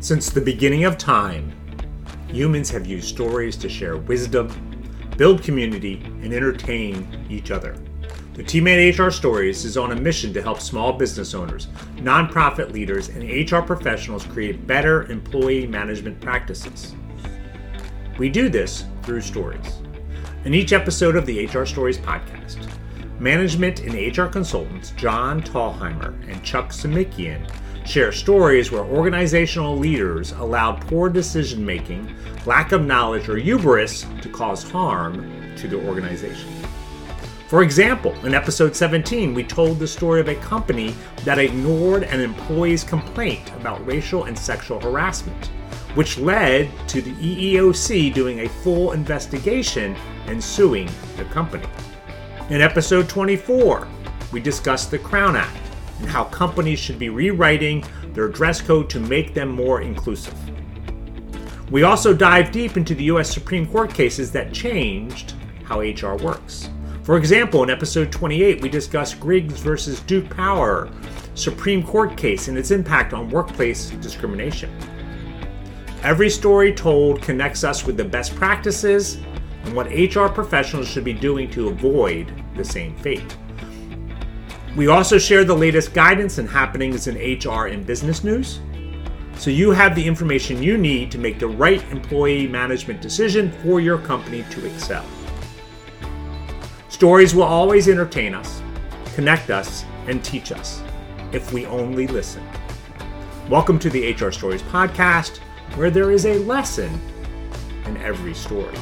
Since the beginning of time, humans have used stories to share wisdom, build community, and entertain each other. The Teammate HR Stories is on a mission to help small business owners, nonprofit leaders, and HR professionals create better employee management practices. We do this through stories. In each episode of the HR Stories podcast, management and HR consultants John Thalheimer and Chuck Simikian share stories where organizational leaders allowed poor decision making, lack of knowledge, or hubris to cause harm to the organization. For example, in episode 17, we told the story of a company that ignored an employee's complaint about racial and sexual harassment, which led to the EEOC doing a full investigation and suing the company. In episode 24, we discussed the Crown Act and how companies should be rewriting their dress code to make them more inclusive. We also dive deep into the US Supreme Court cases that changed how HR works. For example, in episode 28, we discussed Griggs versus Duke Power Supreme Court case and its impact on workplace discrimination. Every story told connects us with the best practices and what HR professionals should be doing to avoid the same fate. We also share the latest guidance and happenings in HR and business news, so you have the information you need to make the right employee management decision for your company to excel. Stories will always entertain us, connect us, and teach us if we only listen. Welcome to the HR Stories podcast, where there is a lesson in every story.